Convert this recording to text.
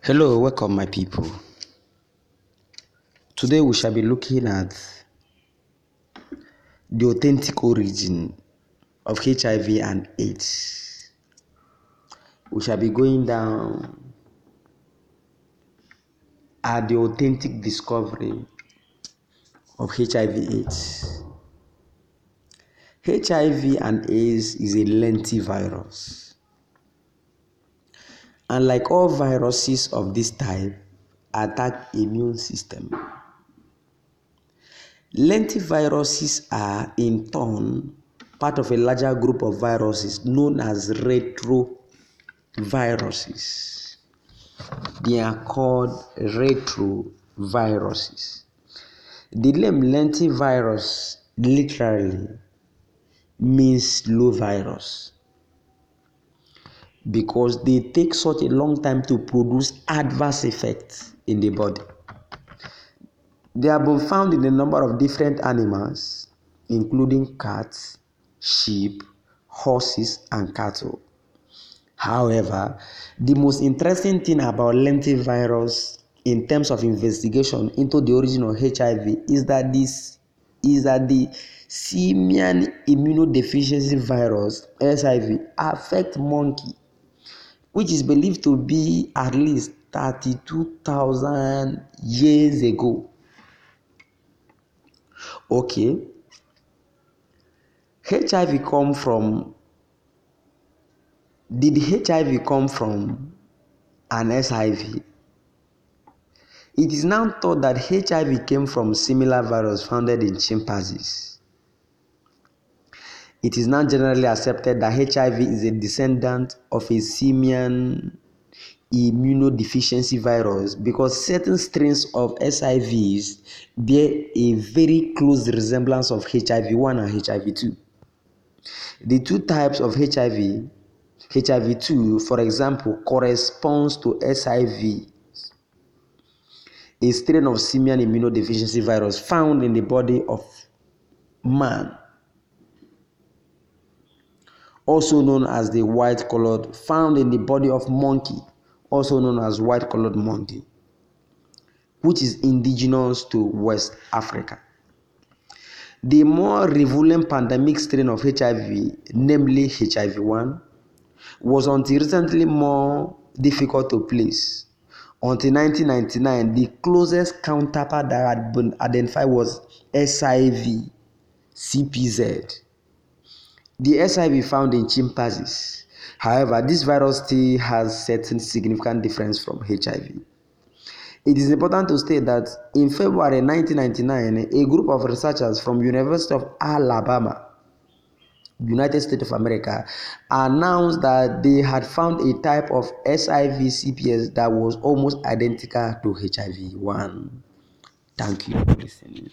Hello, welcome, my people. Today we shall be looking at the authentic origin of HIV and AIDS. We shall be going down at the authentic discovery of HIV/AIDS. HIV and AIDS is a lentivirus. And like all viruses of this type, attack immune system. Lentiviruses are in turn part of a larger group of viruses known as retroviruses. They are called retroviruses. The name lentivirus literally means slow virus because they take such a long time to produce adverse effects in the body. They have been found in a number of different animals, including cats, sheep, horses, and cattle. However, the most interesting thing about lentivirus in terms of investigation into the origin of HIV is that this is that the simian immunodeficiency virus SIV affect monkey which is believed to be at least 32,000 years ago. Okay. HIV come from did HIV come from an SIV? It is now thought that HIV came from similar virus founded in chimpanzees. It is now generally accepted that HIV is a descendant of a simian immunodeficiency virus because certain strains of SIVs bear a very close resemblance of HIV1 and HIV2. The two types of HIV, HIV2, for example, corresponds to SIV, a strain of simian immunodeficiency virus found in the body of man, also known as the white colored, found in the body of monkey, also known as white collared monkey, which is indigenous to West Africa. The more prevalent pandemic strain of HIV, namely HIV1, was until recently more difficult to place. Until 1999, the closest counterpart that had been identified was SIV CPZ. The SIV found in chimpanzees. However, this virus still has certain significant difference from HIV. It is important to state that in February 1999, a group of researchers from University of Alabama, United States of America, announced that they had found a type of SIV CPZ that was almost identical to HIV1. Thank you for listening.